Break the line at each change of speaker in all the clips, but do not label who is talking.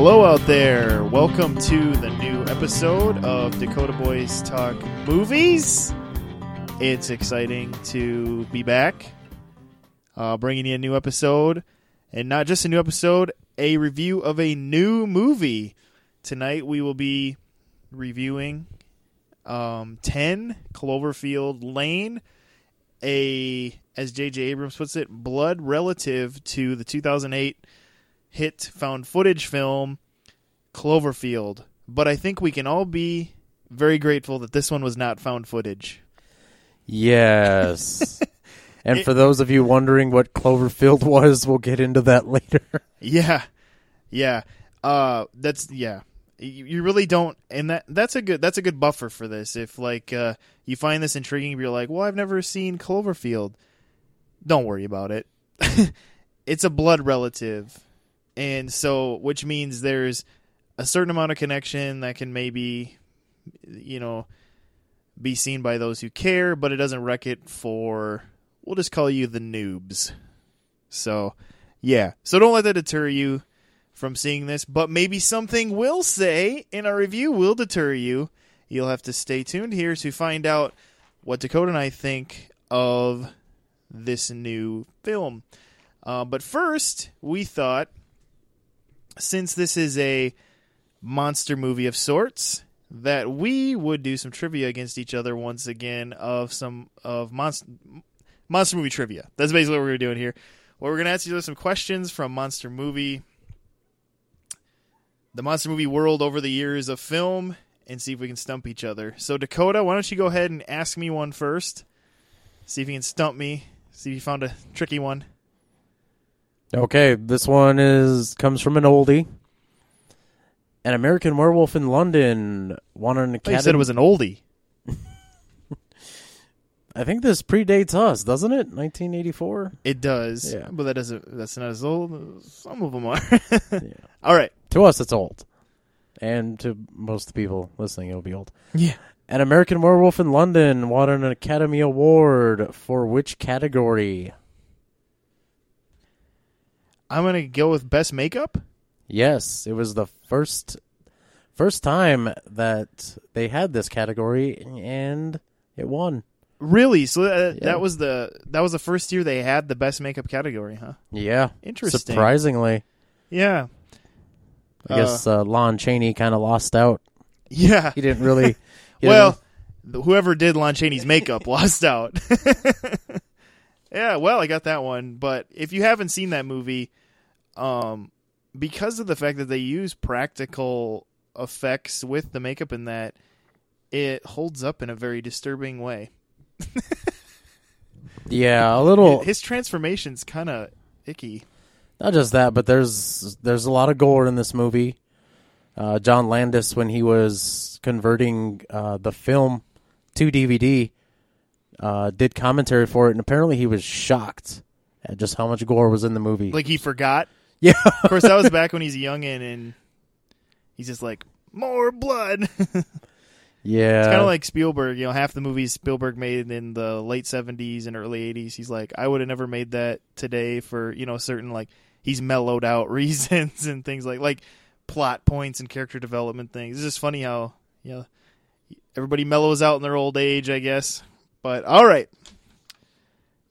Hello out there. Welcome to the new episode of Dakota Boys Talk Movies. It's exciting to be back, uh, bringing you a new episode, and not just a new episode, a review of a new movie. Tonight we will be reviewing um, 10 Cloverfield Lane, a, as J.J. Abrams puts it, blood relative to the 2008 hit found footage film Cloverfield. But I think we can all be very grateful that this one was not found footage.
Yes. and
It-
for those of you wondering what Cloverfield was, we'll get into that later.
Yeah, yeah. Uh, that's yeah. You, you really don't, and that that's a good that's a good buffer for this. If like uh, you find this intriguing, but you're like, well, I've never seen Cloverfield. Don't worry about it. it's a blood relative, and so which means there's a certain amount of connection that can maybe, you know, be seen by those who care, but it doesn't wreck it for. We'll just call you the noobs. So, yeah. So don't let that deter you from seeing this, but maybe something we'll say in our review will deter you. You'll have to stay tuned here to find out what Dakota and I think of this new film. Uh, but first, we thought since this is a monster movie of sorts, that we would do some trivia against each other once again of some of monster monster movie trivia. That's basically what we're doing here. Well, we're to ask you some questions from Monster Movie, the Monster Movie world over the years of film, and see if we can stump each other. So, Dakota, why don't you go ahead and ask me one first? See if you can stump me. See if you found a tricky one.
Okay, this one is comes from an oldie. An American Werewolf in London won an Academy.
you said it was an oldie.
I think this predates us, doesn't it? 1984.
It does,
Yeah.
but that doesn't. That's not as old. as Some of them are.
Yeah.
All right.
To us, it's old, and to most people listening, it'll be old.
Yeah.
An American Werewolf in London won an Academy Award for which category?
I'm gonna go with best makeup.
Yes, it was the first first time that they had this category, and it won.
Really? So that,
Yeah.
that was the that was the first year they had the best makeup category, huh?
Yeah,
Interesting.
surprisingly.
Yeah.
I guess uh, Lon Chaney kind of lost out.
Yeah.
He didn't really.
well, th- whoever did Lon Chaney's makeup lost out. yeah, well, I got that one. But if you haven't seen that movie, um, because of the fact that they use practical effects with the makeup in that, it holds up in a very disturbing way.
yeah, a little.
His transformation's kind of icky.
Not just that, but there's there's a lot of gore in this movie. Uh, John Landis, when he was converting uh, the film to DVD, uh, did commentary for it, and apparently he was shocked at just how much gore was in the movie.
Like he forgot.
yeah,
Of course, that was back when he's a youngin, and he's just like more blood.
yeah.
It's kind of like Spielberg. You know, half the movies Spielberg made in the late seventies and early eighties. He's like, I would have never made that today for you know certain like he's mellowed out reasons and things like like plot points and character development things. It's just funny how you know everybody mellows out in their old age, I guess. But all right,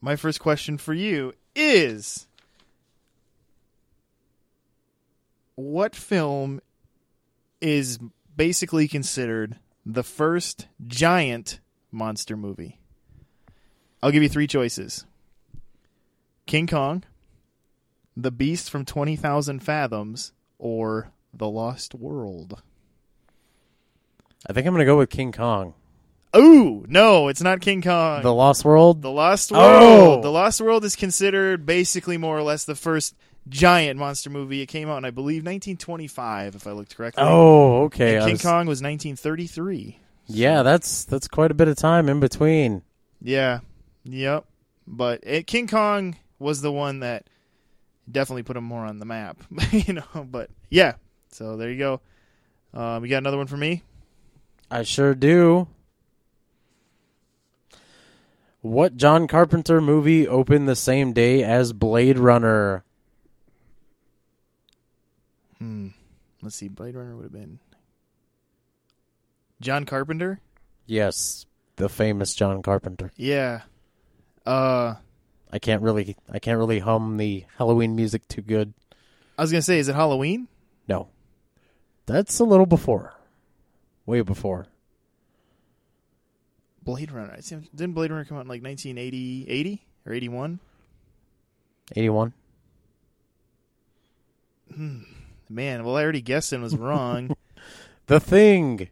my first question for you is. What film is basically considered the first giant monster movie. I'll give you three choices King Kong, The Beast from 20,000 Fathoms, or The Lost World.
I think I'm gonna go with King Kong.
Ooh, no, it's not King Kong.
The Lost World.
The Lost World.
Oh!
The Lost World is considered basically more or less the first giant monster movie. It came out in, I believe, 1925, if I looked correctly.
oh, okay.
And King
was-
Kong was 1933.
Yeah, that's that's quite a bit of time in between.
Yeah. Yep. But it, King Kong was the one that definitely put him more on the map, you know. But yeah, so there you go. Um, you got another one for me?
I sure do. What John Carpenter movie opened the same day as Blade Runner?
Hmm. let's see, Blade Runner would have been John Carpenter.
Yes, the famous John Carpenter.
Yeah. Uh,
I can't really I can't really hum the Halloween music too good.
I was gonna say, is it Halloween?
No. That's a little before. Way before.
Blade Runner. Didn't Blade Runner come out in like 1980, 80 or 81?
81. Hmm.
Man, well, I already guessed and was wrong.
The Thing.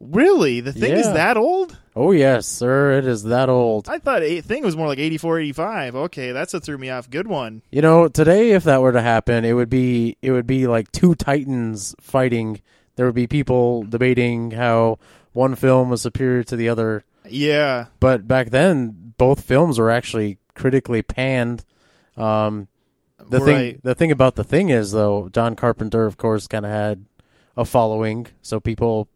really? The thing is that old?
Oh yes, sir, it is that old.
I thought a thing was more like 84, 85. Okay, that's what threw me off. Good one.
You know, today if that were to happen, it would be it would be like two titans fighting. There would be people debating how one film was superior to the other.
Yeah.
But back then, both films were actually critically panned. Um, the
right.
thing the thing about the thing is though, John Carpenter, of course, kind of had a following, so people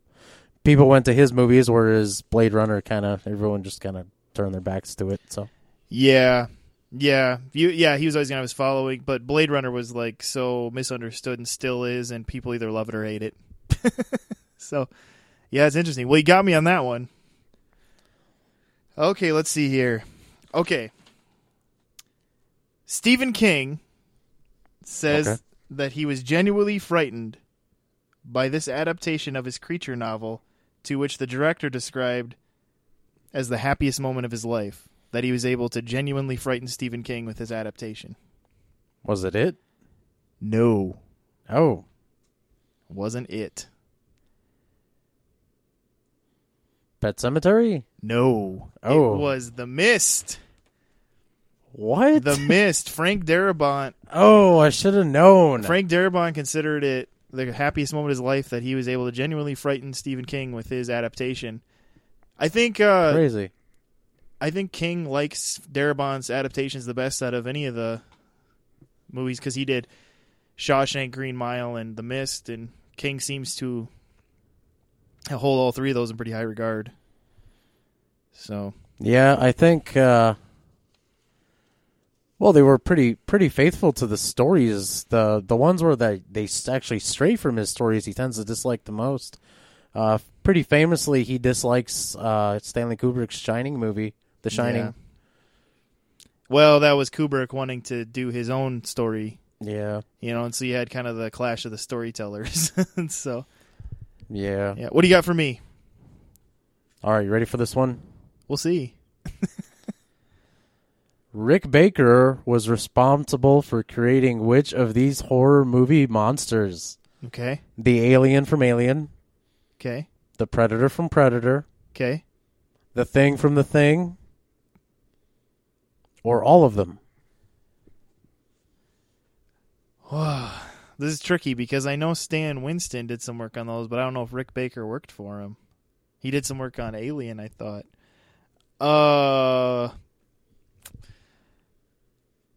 people went to his movies, whereas Blade Runner kind of everyone just kind of turned their backs to it. So
Yeah. Yeah. You, yeah, he was always going to have his following, but Blade Runner was like so misunderstood and still is, and people either love it or hate it. so, yeah, it's interesting. Well, you got me on that one. Okay, let's see here. Okay. Stephen King says
Okay.
that he was genuinely frightened by this adaptation of his creature novel, to which the director described as the happiest moment of his life. That he was able to genuinely frighten Stephen King with his adaptation.
was it it?
No,
Oh,
wasn't it.
Pet Sematary.
No,
Oh.
it was The Mist.
What?
The Mist. Frank Darabont.
oh, I should have known.
Frank Darabont considered it the happiest moment of his life that he was able to genuinely frighten Stephen King with his adaptation. I think uh,
Crazy.
I think King likes Darabont's adaptations the best out of any of the movies because he did Shawshank, Green Mile, and The Mist, and King seems to hold all three of those in pretty high regard. So
Yeah, I think. Uh, well, they were pretty pretty faithful to the stories. The the ones where they they actually stray from his stories, he tends to dislike the most. Uh, pretty famously, he dislikes uh, Stanley Kubrick's Shining movie, The Shining.
Yeah. Well, that was Kubrick wanting to do his own story,
Yeah,
you know, and so you had kind of the clash of the storytellers. so
yeah.
yeah, what do you got for me?
All right, you ready for this one?
We'll see.
Rick Baker was responsible for creating which of these horror movie monsters?
Okay,
The alien from Alien,
okay,
the Predator from Predator,
okay.
the Thing from The Thing, or all of them?
This is tricky because I know Stan Winston did some work on those, but I don't know if Rick Baker worked for him. He did some work on Alien, I thought. Uh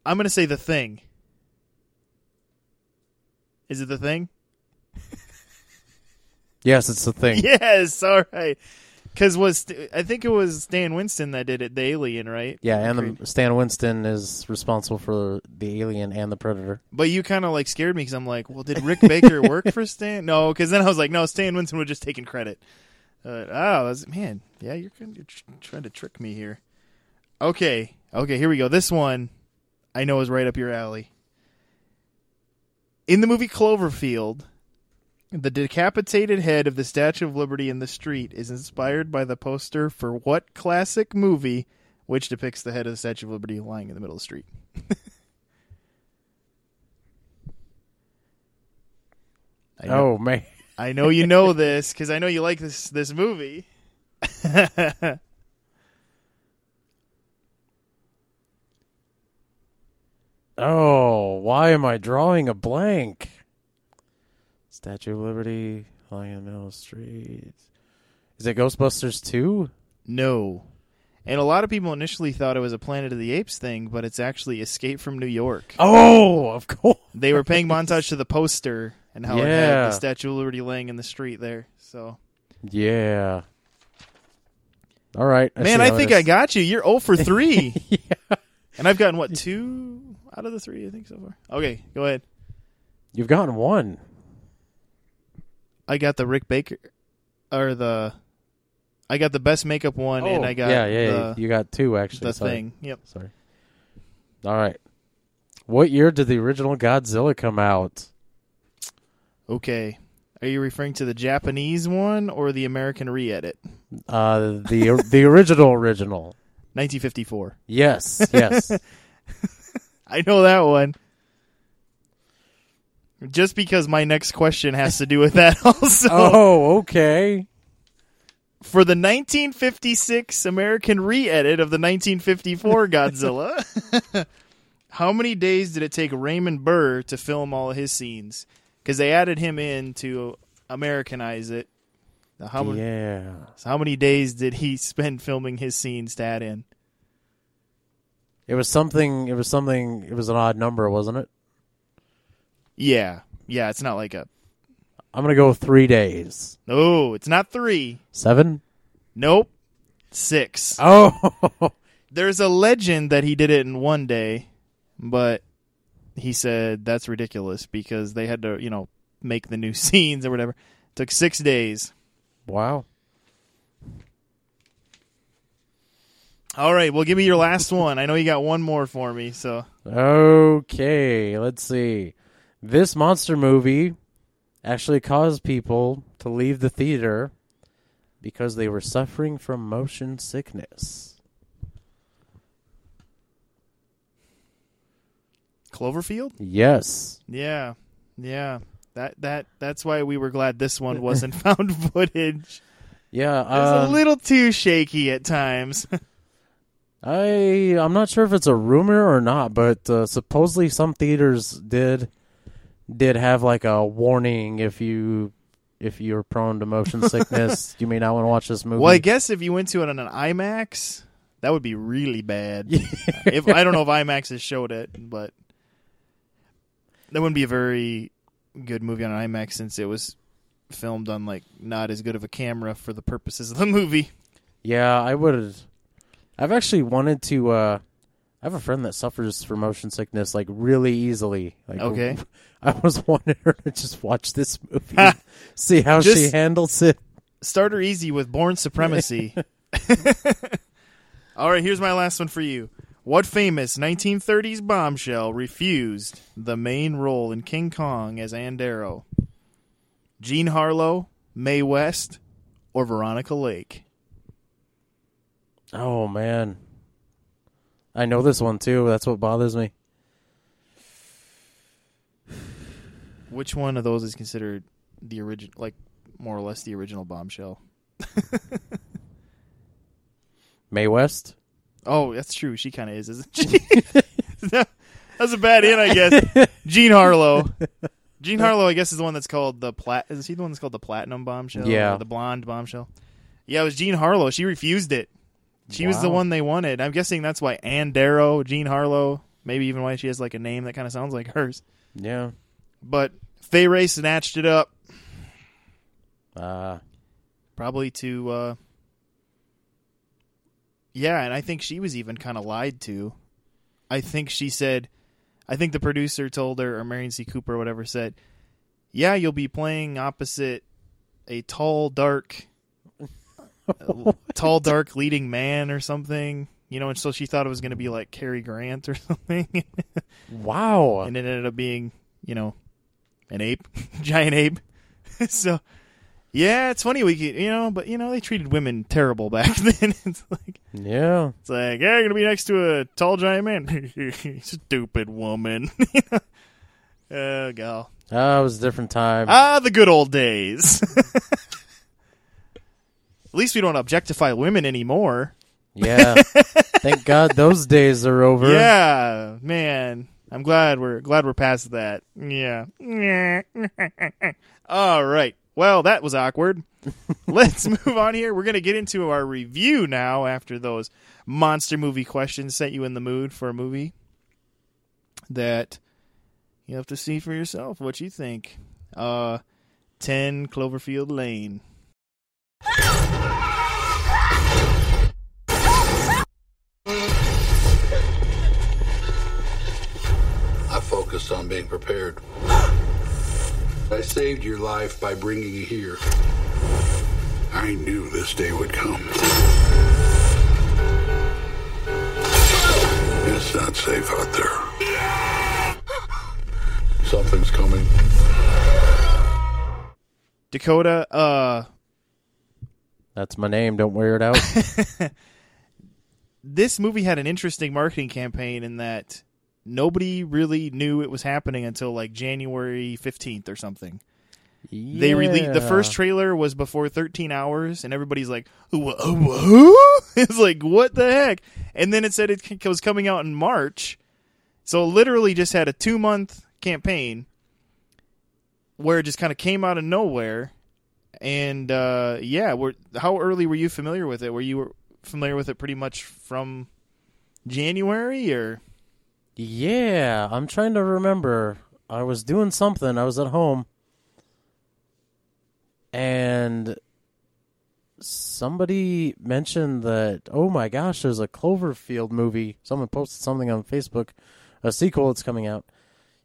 I'm going to say The Thing. Is it The Thing?
Yes, it's The Thing.
Yes, all right. Cuz was I think it was Stan Winston that did it, the Alien, right?
Yeah, and the, Stan Winston is responsible for the Alien and the Predator.
But you kind of like scared me because I'm like, well, did Rick Baker work for Stan? No, because then I was like, no, Stan Winston would just taken credit. Uh, oh, that's, man, yeah, you're, tr- trying to trick me here. Okay, okay, here we go. This one I know is right up your alley. In the movie Cloverfield, the decapitated head of the Statue of Liberty in the street is inspired by the poster for what classic movie which depicts the head of the Statue of Liberty lying in the middle of the street? I know,
Oh man,
I know you know this because I know you like this this movie.
oh, why am I drawing a blank? Statue of Liberty, lying in the middle of the street. Is it Ghostbusters two?
no, and a lot of people initially thought it was a Planet of the Apes thing, but it's actually Escape from New York.
Oh, of course.
They were paying montage to the poster and how it had the Statue of Liberty laying in the street there. So,
Yeah. All right,
man, I think. I got you. You're 0 for 3.
yeah.
and I've gotten, what, two out of the three, I think, so far? Okay, go ahead.
You've gotten one.
I got the Rick Baker or the I got the best makeup one, and I got
Oh, yeah, yeah.
the,
you got two actually.
the
sorry.
thing. Yep.
Sorry. All right. What year did the original Godzilla come out?
Okay. Are you referring to the Japanese one or the American re-edit?
Uh, the the original original.
1954.
Yes, yes.
I know that one. Just because my next question has to do with that also.
oh, okay.
For the 1956 American re-edit of the 1954 Godzilla, how many days did it take Raymond Burr to film all of his scenes? Because they added him in to Americanize it. Now, How, many,
yeah.
so how many days did he spend filming his scenes to add in?
It was something. It was something. It was an odd number, wasn't it?
Yeah. Yeah, it's not like a.
I'm gonna go three days.
No, it's not three.
Seven.
Nope. Six.
Oh,
There's a legend that he did it in one day, but he said that's ridiculous because they had to, you know, make the new scenes or whatever. It took six days.
wow.
All right, well, give me your last one. I know you got one more for me, so
Okay, let's see. This monster movie actually caused people to leave the theater because they were suffering from motion sickness.
Cloverfield.
Yes.
Yeah, yeah. That that that's why we were glad this one wasn't found footage.
Yeah,
It was a
um,
little too shaky at times.
I I'm not sure if it's a rumor or not, but uh, supposedly some theaters did did have like a warning if you if you're prone to motion sickness, you may not want to watch this movie.
well, I guess if you went to it on an IMAX, that would be really bad. if I don't know if IMAX has showed it, but that wouldn't be a very good movie on an IMAX since it was filmed on like not as good of a camera for the purposes of the movie.
Yeah, I would. I've actually wanted to. uh I have a friend that suffers from motion sickness like really easily. Like,
Okay.
I was wanting her to just watch this movie, see how she handles it.
Start her easy with Bourne Supremacy. All right, here's my last one for you. What famous 1930s bombshell refused the main role in King Kong as Ann Darrow? Jean Harlow, Mae West, or Veronica Lake?
Oh man, I know this one too. That's what bothers me.
Which one of those is considered the original, like more or less the original bombshell?
Mae West.
Oh, that's true. She kind of is, isn't she? that's a bad in, I guess. Jean Harlow. Jean Harlow, I guess, is the one that's called the plat. Is he the one that's called the platinum bombshell?
Yeah.
Or the blonde bombshell. Yeah, it was Jean Harlow. She refused it. She was the one they wanted. I'm guessing that's why Ann Darrow, Jean Harlow, maybe even why she has like a name that kind of sounds like hers.
Yeah.
But Fay Wray snatched it up,
Uh,
probably to. uh Yeah, and I think she was even kind of lied to. I think she said, I think the producer told her, or Merian C. Cooper, or whatever, said, "Yeah, you'll be playing opposite a tall, dark, tall, dark leading man or something." You know, and so she thought it was going to be like Cary Grant or something,
wow.
and it ended up being, you know, an ape, giant ape. so, yeah, it's funny we could, you know, but you know they treated women terrible back then. it's like
yeah.
it's like, yeah, you're gonna be next to a tall giant man. Stupid woman. oh god.
Ah, it was a different time.
Ah, the good old days. At least we don't objectify women anymore.
yeah. Thank God those days are over.
Yeah, man. I'm glad we're glad we're past that. Yeah. All right. Well, that was awkward. Let's move on here. We're going to get into our review now after those monster movie questions set you in the mood for a movie that you have to see for yourself what you think. Uh 10 Cloverfield Lane.
Focused on being prepared. I saved your life by bringing you here. I knew this day would come. It's not safe out there. Something's coming.
Dakota, uh,
That's my name. Don't wear it out.
this movie had an interesting marketing campaign in that nobody really knew it was happening until like January 15th or something. They released the first trailer was before 13 hours, and everybody's like, "Wha- who?" It's like, what the heck? And then it said it c- was coming out in March, so it literally just had a two month campaign where it just kind of came out of nowhere. And uh, yeah, were how early were you familiar with it? Were you familiar with it pretty much from January or?
Yeah, I'm trying to remember. I was doing something. I was at home. And somebody mentioned that, oh my gosh, there's a Cloverfield movie. Someone posted something on Facebook, a sequel that's coming out.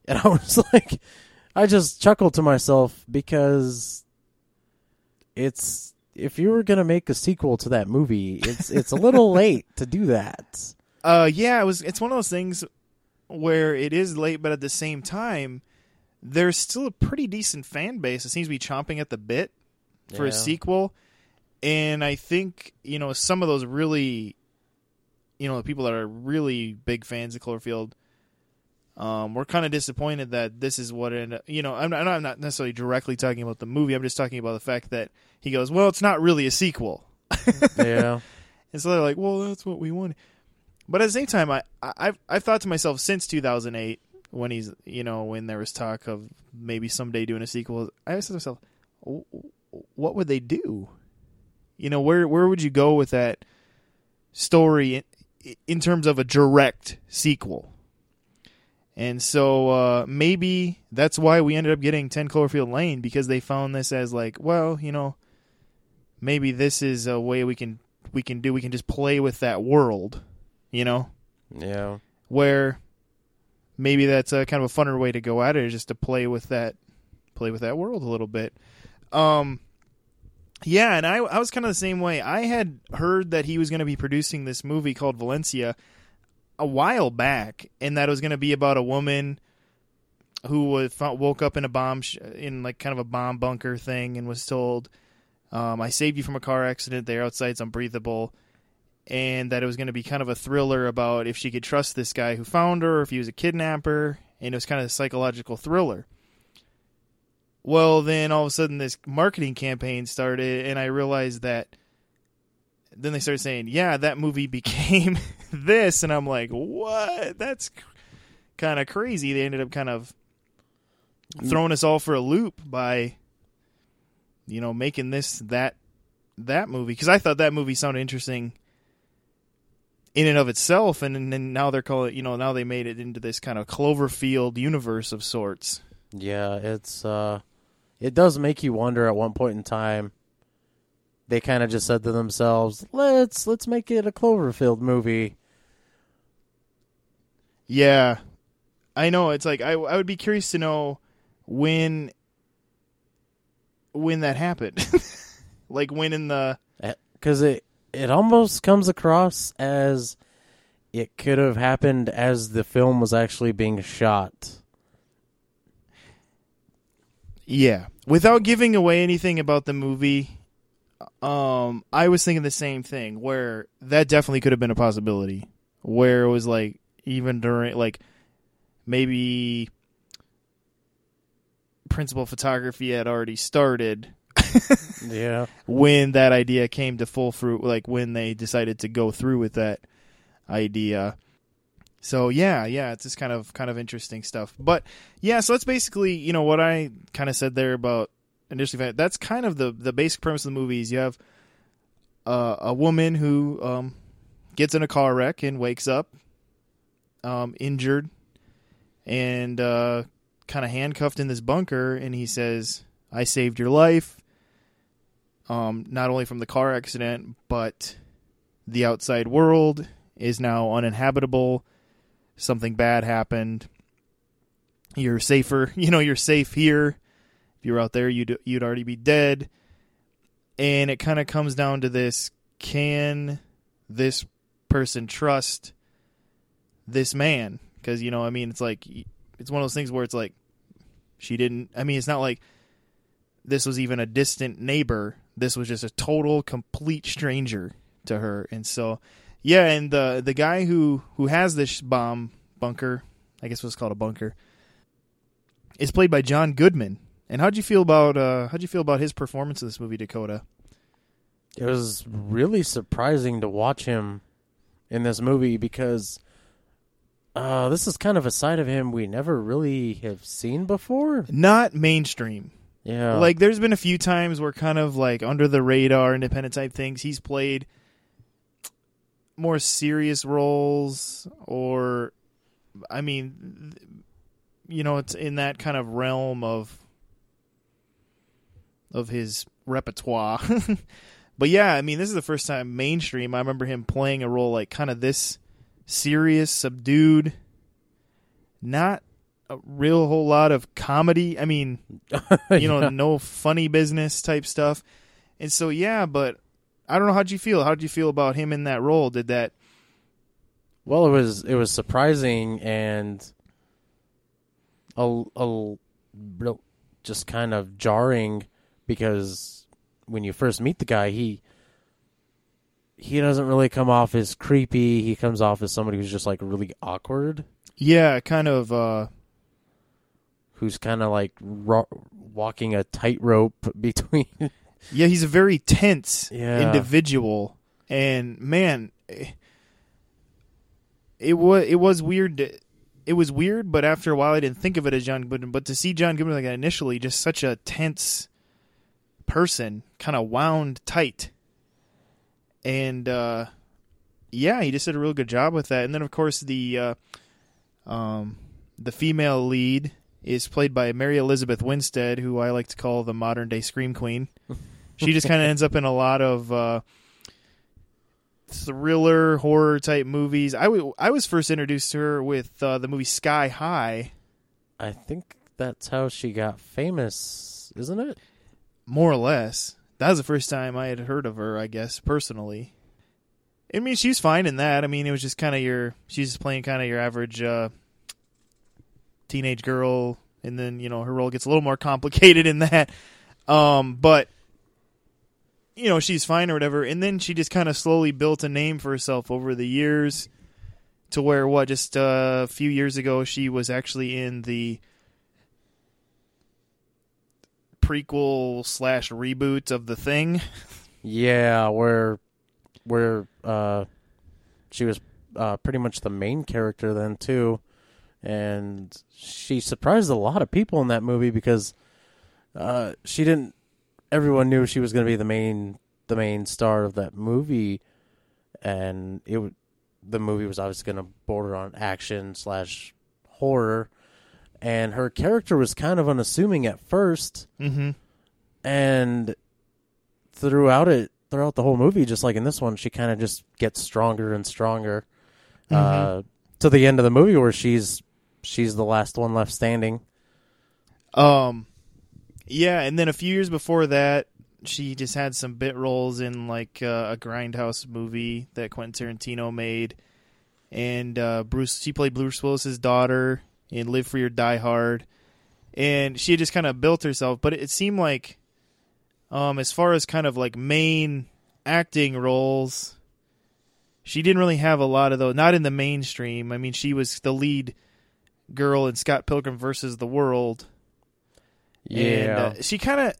And I was like, I just chuckled to myself because it's, if you were going to make a sequel to that movie, it's, it's a little late to do that.
Uh, yeah, it was. It's one of those things where it is late, but at the same time, there's still a pretty decent fan base. It seems to be chomping at the bit for a sequel, and I think you know some of those really, you know, the people that are really big fans of Cloverfield. Um, we're kind of disappointed that this is what it. You know, I'm not, I'm not necessarily directly talking about the movie. I'm just talking about the fact that he goes, "Well, it's not really a sequel."
Yeah.
And so they're like, "Well, that's what we wanted." But at the same time, I, I I've thought to myself since 2008 when he's you know when there was talk of maybe someday doing a sequel, I asked myself, "W- w- what would they do? You know, where where would you go with that story in, in terms of a direct sequel? And so uh, maybe that's why we ended up getting 10 Cloverfield Lane because they found this as like, well, you know, maybe this is a way we can we can do we can just play with that world, you know,
Yeah.
where maybe that's a kind of a funner way to go at it is just to play with that play with that world a little bit. Um yeah, and I I was kind of the same way. I had heard that he was going to be producing this movie called Valencia a while back and that it was going to be about a woman who was woke up in a bomb sh- in like kind of a bomb bunker thing and was told um, I saved you from a car accident. There outside's unbreathable. And that it was going to be kind of a thriller about if she could trust this guy who found her, or if he was a kidnapper. And it was kind of a psychological thriller. Well, then all of a sudden, this marketing campaign started, and I realized that. Then they started saying, "Yeah, that movie became this," and I'm like, "What? That's kind of crazy." They ended up kind of mm. throwing us all for a loop by you know, making this that that movie because I thought that movie sounded interesting in and of itself, and then now they're calling you know now they made it into this kind of Cloverfield universe of sorts.
Yeah, it's uh it does make you wonder at one point in time they kind of just said to themselves, "Let's let's make it a Cloverfield movie."
Yeah, I know. It's like I I would be curious to know when when that happened, like when in the
Cuz it it almost comes across as it could have happened as the film was actually being shot.
Yeah. Without giving away anything about the movie, um, I was thinking the same thing where that definitely could have been a possibility. Where it was like even during like maybe principal photography had already started
Yeah.
when that idea came to full fruit like when they decided to go through with that idea. So yeah yeah it's just kind of kind of interesting stuff. But yeah so that's basically you know what i kind of said there about initially that's kind of the the basic premise of the movies you have uh, a woman who um, gets in a car wreck and wakes up um, injured and uh, kind of handcuffed in this bunker and he says i saved your life um, not only from the car accident, but the outside world is now uninhabitable. Something bad happened. You're safer, you know, you're safe here. If you were out there, you'd you'd already be dead. And it kind of comes down to this: Can this person trust this man? Because you know, I mean, it's like it's one of those things where it's like she didn't. I mean, it's not like this was even a distant neighbor. This was just a total, complete stranger to her, and so yeah. And the the guy who who has this bomb bunker, I guess what's called a bunker, is played by John Goodman. And how'd you feel about uh, how'd you feel about his performance in this movie, Dakota?
It was really surprising to watch him in this movie because uh, this is kind of a side of him we never really have seen before.
Not mainstream.
Yeah,
Like there's been a few times where kind of like under the radar independent type things he's played more serious roles or I mean you know it's in that kind of realm of of his repertoire. but yeah, I mean this is the first time mainstream I remember him playing a role like kind of this serious, subdued, not a real whole lot of comedy. I mean, you know,
Yeah.
no funny business type stuff. And so, yeah, but I don't know. How'd you feel? How'd you feel about him in that role? Did that,
Well, it was it was surprising and a a real just kind of jarring because when you first meet the guy, he he doesn't really come off as creepy. He comes off as somebody who's just like really awkward,
yeah, kind of, uh,
who's kind of like ro- walking a tightrope between.
yeah, he's a very tense
Yeah.
individual. And man, eh, it was, it was weird. To, it was weird, but after a while, I didn't think of it as John Goodman. But to see John Goodman like that initially, just such a tense person, kind of wound tight. And uh, yeah, he just did a real good job with that. And then of course the uh, um, the female lead is played by Mary Elizabeth Winstead, who I like to call the modern day scream queen. She just kind of ends up in a lot of uh, thriller horror type movies. I, w- I was first introduced to her with uh, the movie Sky High,
I think that's how she got famous, isn't it?
more or less. That was the first time I had heard of her, I guess, personally. I mean, she's fine in that. I mean, it was just kind of your, she's just playing kind of your average uh, teenage girl, and then, you know, her role gets a little more complicated in that. Um, but, you know, she's fine or whatever. And then she just kind of slowly built a name for herself over the years to where, what, just uh, a few years ago, she was actually in the prequel slash reboot of the thing.
Yeah, where where uh she was uh pretty much the main character then too. And she surprised a lot of people in that movie because uh she didn't everyone knew she was going to be the main the main star of that movie. And it the movie was obviously going to border on action slash horror. And her character was kind of unassuming at first.
Mm-hmm.
and throughout it throughout the whole movie just like in this one she kind of just gets stronger and stronger uh to the end of the movie where she's she's the last one left standing
Um, yeah, and then a few years before that, she just had some bit roles in like uh, a Grindhouse movie that Quentin Tarantino made, and uh, Bruce. She played Bruce Willis's daughter in Live Free or Die Hard, and she just kind of built herself. But it seemed like, um, as far as kind of like main acting roles, she didn't really have a lot of those. Not in the mainstream. I mean, she was the lead girl in Scott Pilgrim versus the World. And, uh, she kind of,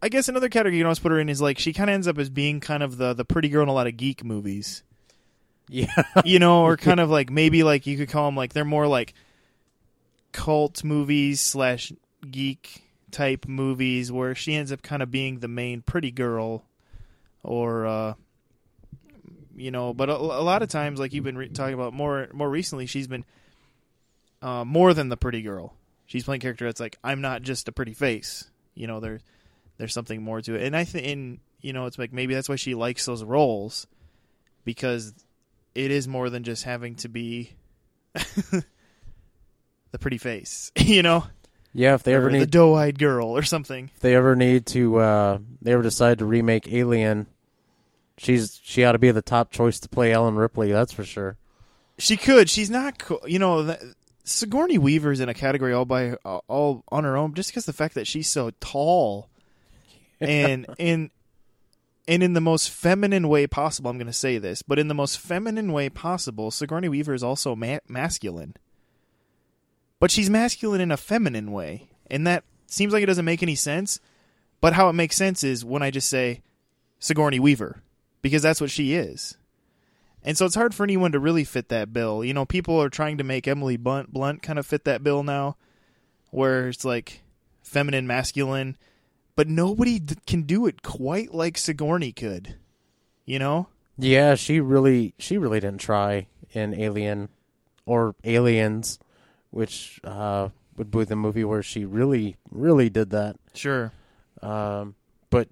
I guess another category you can always put her in is like she kind of ends up as being kind of the the pretty girl in a lot of geek movies,
yeah.
You know, or kind of like maybe like you could call them like they're more like cult movies slash geek type movies where she ends up kind of being the main pretty girl, or uh, you know, but a, a lot of times like you've been re- talking about more more recently, she's been uh, more than the pretty girl. She's playing a character that's like I'm not just a pretty face. You know, there's there's something more to it, and I think, and you know, it's like maybe that's why she likes those roles because it is more than just having to be the pretty face. you know,
Yeah, if they ever
need the doe-eyed girl or something.
if they ever need to uh they ever decide to remake Alien, she's she ought to be the top choice to play Ellen Ripley, that's for sure.
She could. She's not. co- You know, that, Sigourney Weaver's in a category all by uh, all on her own, just because the fact that she's so tall, and in and in the most feminine way possible. I'm going to say this, but in the most feminine way possible, Sigourney Weaver is also ma- masculine, but she's masculine in a feminine way, and that seems like it doesn't make any sense. But how it makes sense is when I just say Sigourney Weaver, because that's what she is. And so it's hard for anyone to really fit that bill. You know, people are trying to make Emily Blunt, Blunt kind of fit that bill now, where it's like feminine, masculine, but nobody d- can do it quite like Sigourney could. You know?
Yeah, she really she really didn't try in Alien or Aliens, which uh would be the movie where she really really did that.
Sure.
Um but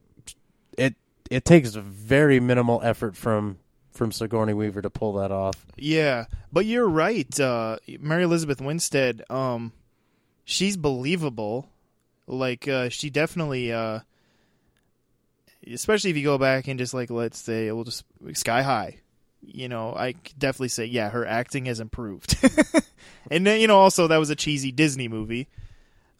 it it takes very minimal effort from from Sigourney Weaver to pull that off.
Yeah, but you're right. Uh, Mary Elizabeth Winstead, um, she's believable. Like uh, she definitely, uh, especially if you go back and just like let's say we'll just Sky High. You know, I definitely say yeah, her acting has improved. and then you know also that was a cheesy Disney movie,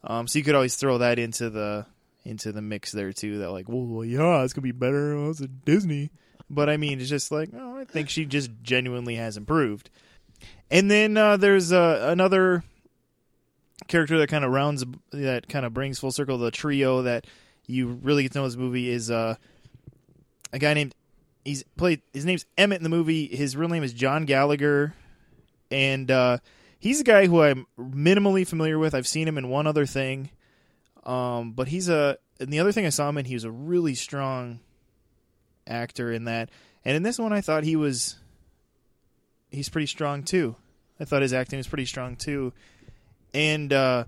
um, so you could always throw that into the into the mix there too. That like, well, yeah, it's gonna be better. Well, it's a Disney. But I mean, it's just like, oh, I think she just genuinely has improved. And then uh, there's uh, another character that kind of rounds, that kind of brings full circle the trio that you really get to know this movie is uh, a guy named he's played his name's Emmett in the movie. His real name is John Gallagher, and uh, he's a guy who I'm minimally familiar with. I've seen him in one other thing, um, but he's a and the other thing I saw him in, he was a really strong actor in that. And in this one, I thought he was he's pretty strong too. I thought his acting was pretty strong too. And uh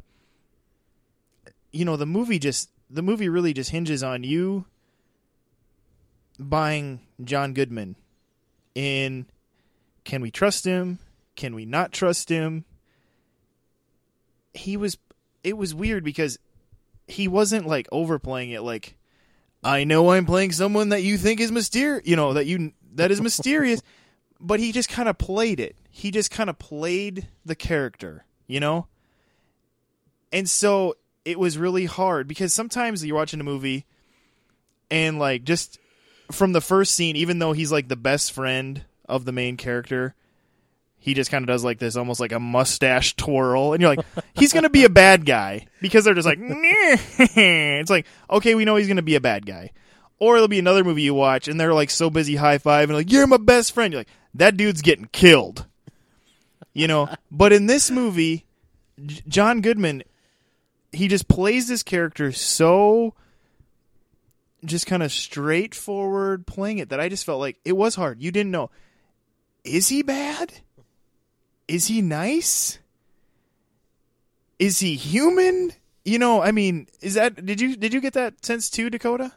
you know, the movie just the movie really just hinges on you buying John Goodman in can we trust him? Can we not trust him? He was it was weird because he wasn't like overplaying it like I know I'm playing someone that you think is mysterious, you know, that you that is mysterious, but he just kind of played it. He just kind of played the character, you know? And so it was really hard because sometimes you're watching a movie and like just from the first scene even though he's like the best friend of the main character, he just kind of does like this almost like a mustache twirl and you're like he's going to be a bad guy because they're just like it's like okay we know he's going to be a bad guy. Or it'll be another movie you watch and they're like so busy high five and like you're my best friend. You're like that dude's getting killed. You know? But in this movie J- John Goodman he just plays this character so just kind of straightforward playing it that I just felt like it was hard. You didn't know. Is he bad is he nice? Is he human? You know, I mean, is that did you did you get that sense too, Dakota?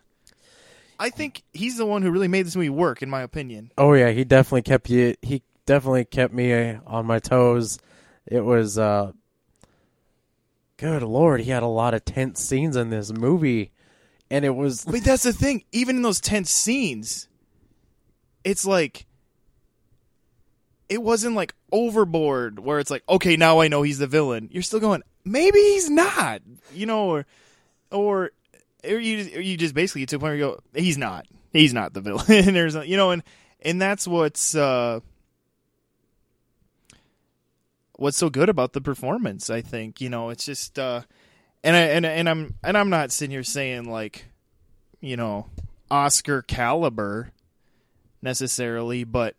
I think he's the one who really made this movie work, in my opinion.
Oh yeah, he definitely kept you. He definitely kept me on my toes. It was, uh, good lord, he had a lot of tense scenes in this movie, and it was
But that's the thing. Even in those tense scenes, it's like it wasn't like overboard where it's like, okay, now I know he's the villain. You're still going, maybe he's not, you know, or or, or you or you just basically get to a point where you go, he's not, he's not the villain. there's, you know, and and that's what's uh what's so good about the performance. I think you know, it's just uh and I and and I'm and I'm not sitting here saying like, you know, Oscar caliber necessarily, but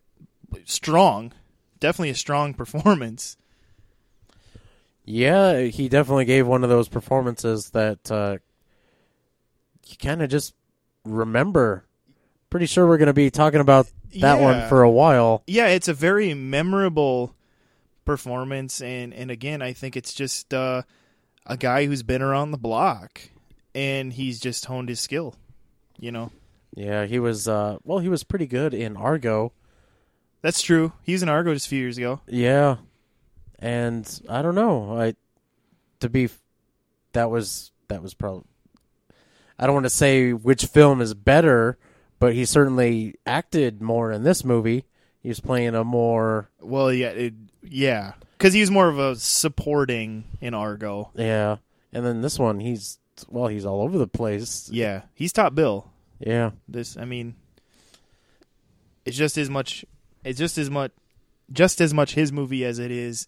strong, definitely a strong performance.
yeah, he definitely gave one of those performances that uh, you kind of just remember. Pretty sure we're going to be talking about that
Yeah.
one for a while.
Yeah, it's a very memorable performance, and and again, I think it's just uh, a guy who's been around the block, and he's just honed his skill. You know,
Yeah, he was. Uh, well, he was pretty good in Argo.
That's true. He was in Argo just a few years ago.
Yeah, and I don't know. I to be that was that was probably. I don't want to say which film is better, but he certainly acted more in this movie. He was playing a more
Well, yeah, it, yeah, because he was more of a supporting in Argo.
yeah, and then this one he's well he's all over the place.
Yeah, he's top bill.
Yeah,
This, I mean, it's just as much. It's just as much, just as much his movie as it is,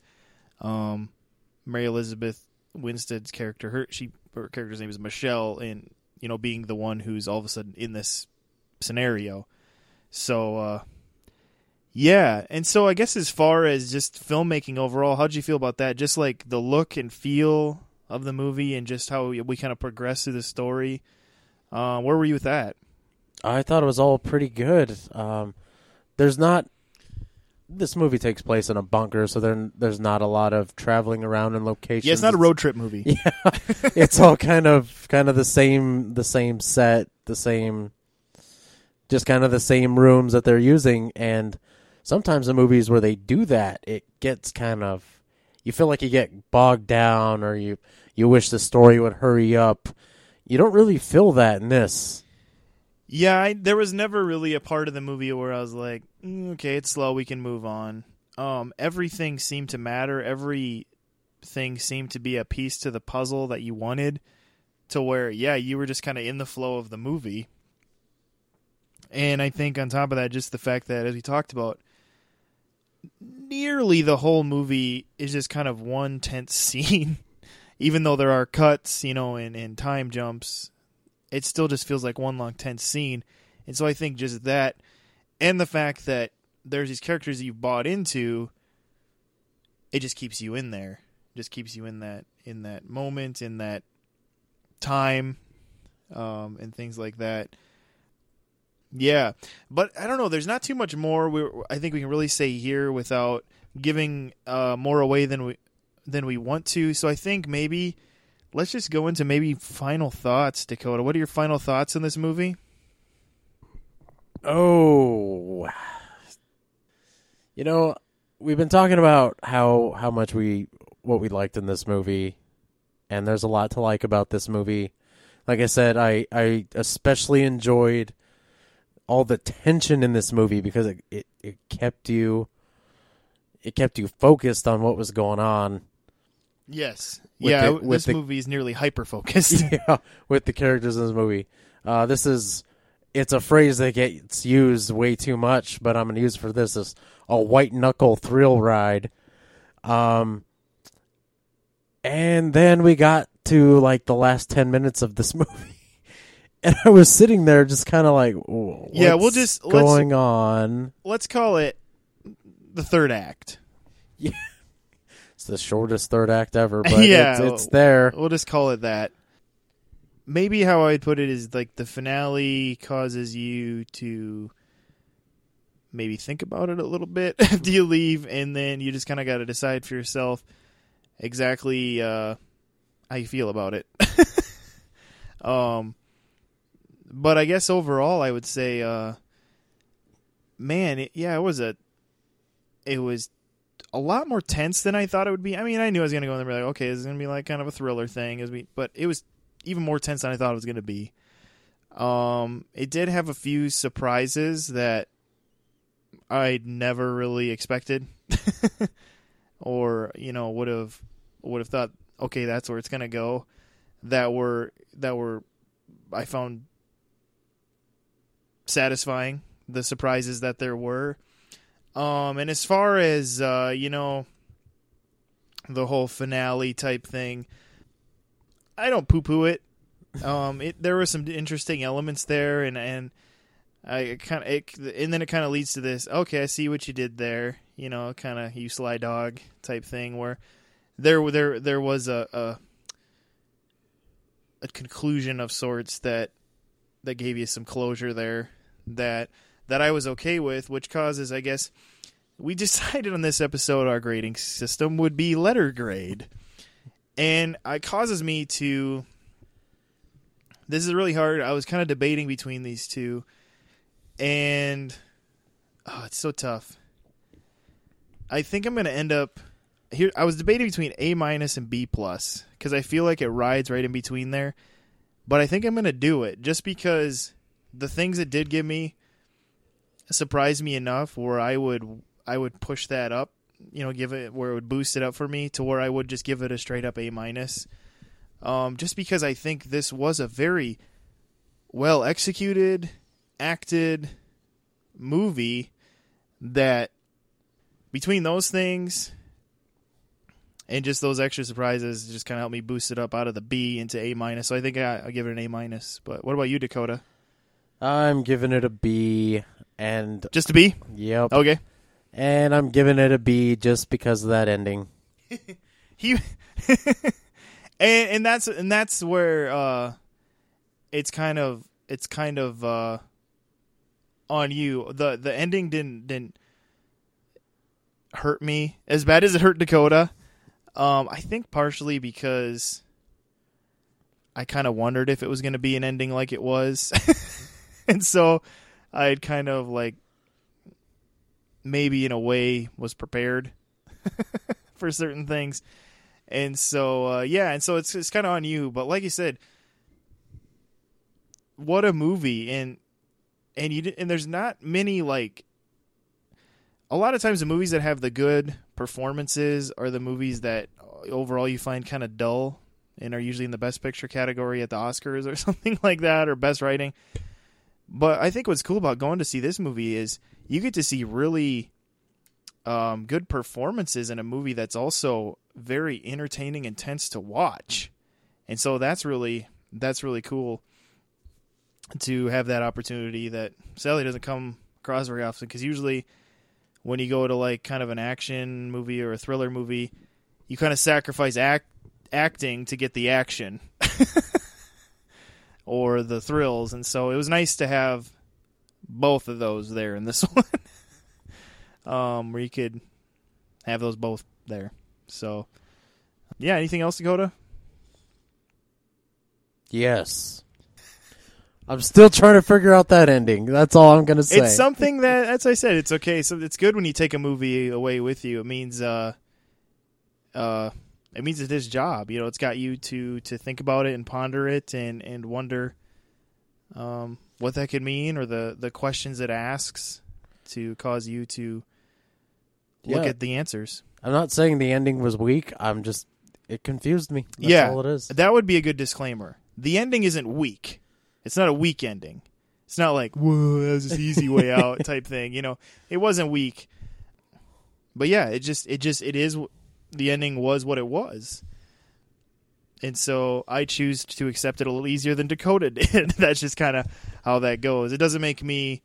um, Mary Elizabeth Winstead's character. Her she her character's name is Michelle, and you know, being the one who's all of a sudden in this scenario. So, uh, yeah, and so I guess as far as just filmmaking overall, how'd you feel about that? Just like the look and feel of the movie, and just how we, kind of progress through the story. Uh, where were you with that?
I thought it was all pretty good. Um, there's not. This movie takes place in a bunker, so there, there's not a lot of traveling around in locations.
Yeah, it's not a road trip movie.
Yeah, it's all kind of kind of the same the same set, the same just kind of the same rooms that they're using and sometimes the movies where they do that, it gets kind of you feel like you get bogged down or you you wish the story would hurry up. You don't really feel that in this.
Yeah, I, there was never really a part of the movie where I was like, mm, okay, it's slow, we can move on. Um, everything seemed to matter. Everything seemed to be a piece to the puzzle that you wanted. To where, yeah, you were just kind of in the flow of the movie. And I think on top of that, just the fact that, as we talked about, nearly the whole movie is just kind of one tense scene. Even though there are cuts, you know, and, and time jumps, it still just feels like one long tense scene. And so I think just that and the fact that there's these characters that you've bought into, it just keeps you in there. Just keeps you in that in that moment, in that time, um, and things like that. Yeah, but I don't know. There's not too much more. We I think we can really say here without giving uh, more away than we than we want to. So I think maybe let's just go into maybe final thoughts, Dakota. What are your final thoughts on this movie?
Oh. You know, we've been talking about how how much we what we liked in this movie and there's a lot to like about this movie. Like I said, I I especially enjoyed all the tension in this movie because it, it, it kept you it kept you focused on what was going on.
Yes.
With
yeah,
the- with
this
the-
movie is nearly hyper focused.
yeah, with the characters in this movie. Uh, this is it's a phrase that gets used way too much, but I'm going to use it for this as a white knuckle thrill ride. Um, and then we got to like the last ten minutes of this movie, and I was sitting there just kind of like, "What's
Yeah, we'll just- let's-
going on.
Let's call it the third act.
It's the shortest third act ever, but
Yeah.
it's, it's there.
We'll just call it that. Maybe how I'd put it is like the finale causes you to maybe think about it a little bit after you leave, and then you just kind of got to decide for yourself exactly uh, how you feel about it. um, but I guess overall, I would say, uh, man, it, yeah, it was a, it was a lot more tense than I thought it would be. I mean, I knew I was going to go in there and be like, okay, this is going to be like kind of a thriller thing, as we, but it was even more tense than I thought it was going to be. Um, it did have a few surprises that I'd never really expected, or you know would have would have thought, okay, that's where it's going to go. That were that were I found satisfying. The surprises that there were. Um, and as far as uh, you know, the whole finale type thing, I don't poo poo it. Um, it there were some interesting elements there, and and I kind of and then it kind of leads to this. Okay, I see what you did there. You know, kind of you sly dog type thing where there there there was a, a a conclusion of sorts that that gave you some closure there that that I was okay with, which causes, I guess, we decided on this episode our grading system would be letter grade, and it causes me to. This is really hard. I was kind of debating between these two, and oh, it's so tough. I think I'm going to end up here I was debating between A minus and B plus because I feel like it rides right in between there. But I think I'm gonna do it just because the things it did give me surprised me enough where I would I would push that up, you know, give it where it would boost it up for me to where I would just give it a straight up A minus. Um, just because I think this was a very well executed, acted movie that between those things and just those extra surprises just kind of helped me boost it up out of the B into A minus. So I think I, I'll give it an A minus. But what about you, Dakota?
I'm giving it a B, and
Just a B?
yep,
Okay.
and I'm giving it a B just because of that ending.
He and and that's and that's where uh it's kind of it's kind of uh on you. The the ending didn't didn't hurt me as bad as it hurt Dakota. Um I think partially because I kind of wondered if it was going to be an ending like it was. and so I had kind of like maybe in a way was prepared for certain things. And so uh, yeah, and so it's it's kind of on you, but like you said, what a movie and and you and there's not many like a lot of times the movies that have the good performances are the movies that uh, overall you find kind of dull and are usually in the best picture category at the Oscars or something like that or best writing. But I think what's cool about going to see this movie is you get to see really um, good performances in a movie that's also very entertaining and tense to watch. And so that's really that's really cool to have that opportunity that Sally doesn't come across very often because usually when you go to like kind of an action movie or a thriller movie, you kind of sacrifice act acting to get the action or the thrills, and so it was nice to have both of those there in this one, um, where you could have those both there. So, yeah. Anything else, Dakota?
Yes. I'm still trying to figure out that ending. That's all I'm gonna say.
It's something that, as I said, it's okay. So it's good when you take a movie away with you. It means, uh, uh, it means it's his job. You know, it's got you to to think about it and ponder it and and wonder, um, what that could mean or the the questions it asks to cause you to look
Yeah.
at the answers.
I'm not saying the ending was weak. I'm just it confused me. That's
yeah,
all it is.
That would be a good disclaimer. The ending isn't weak. It's not a weak ending. It's not like whoa, that was this easy way out type thing. You know, it wasn't weak. But yeah, it just it just it is. The ending was what it was, and so I choose to accept it a little easier than Dakota did. That's just kind of how that goes. It doesn't make me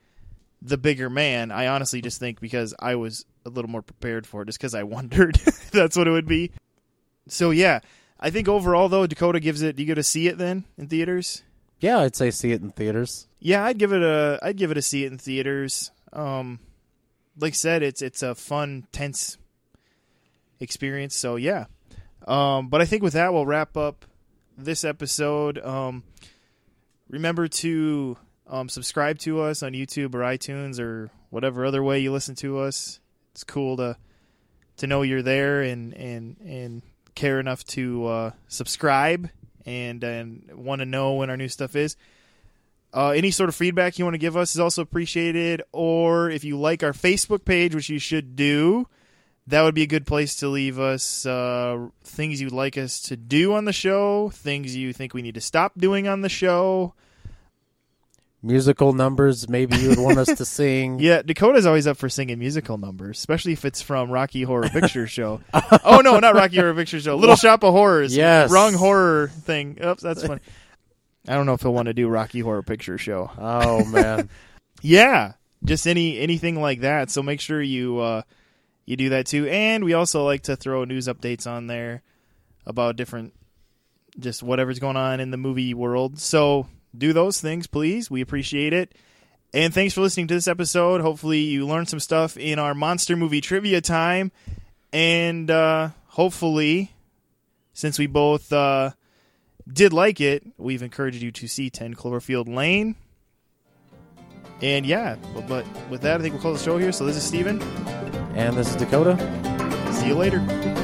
the bigger man. I honestly just think because I was a little more prepared for it, just because I wondered that's what it would be. So yeah, I think overall though Dakota gives it. Do you get to see it then in theaters?
Yeah, I'd say see it in theaters.
Yeah, I'd give it a. I'd give it a see it in theaters. Um, like I said, it's it's a fun, tense experience. So yeah. Um, but I think with that we'll wrap up this episode. Um, remember to um, subscribe to us on YouTube or iTunes or whatever other way you listen to us. It's cool to to know you're there and and and care enough to uh, subscribe and and want to know when our new stuff is. Uh, any sort of feedback you want to give us is also appreciated. Or if you like our Facebook page, which you should do, that would be a good place to leave us uh, things you'd like us to do on the show, things you think we need to stop doing on the show.
Musical numbers, maybe you would want us to sing.
Yeah, Dakota's always up for singing musical numbers, especially if it's from Rocky Horror Picture Show. oh no, not Rocky Horror Picture Show. Little Shop of Horrors.
Yes.
wrong horror thing. Oops, that's funny. I don't know if he'll want to do Rocky Horror Picture Show.
Oh man.
Yeah, just any anything like that. So make sure you uh, you do that too. And we also like to throw news updates on there about different, just whatever's going on in the movie world. So do those things, please. We appreciate it. And thanks for listening to this episode. Hopefully you learned some stuff in our monster movie trivia time, and uh, hopefully, since we both uh, did like it, we've encouraged you to see Ten Cloverfield Lane. And yeah, but, but with that, I think we'll close the show here. So this is Steven.
And this is Dakota.
See you later.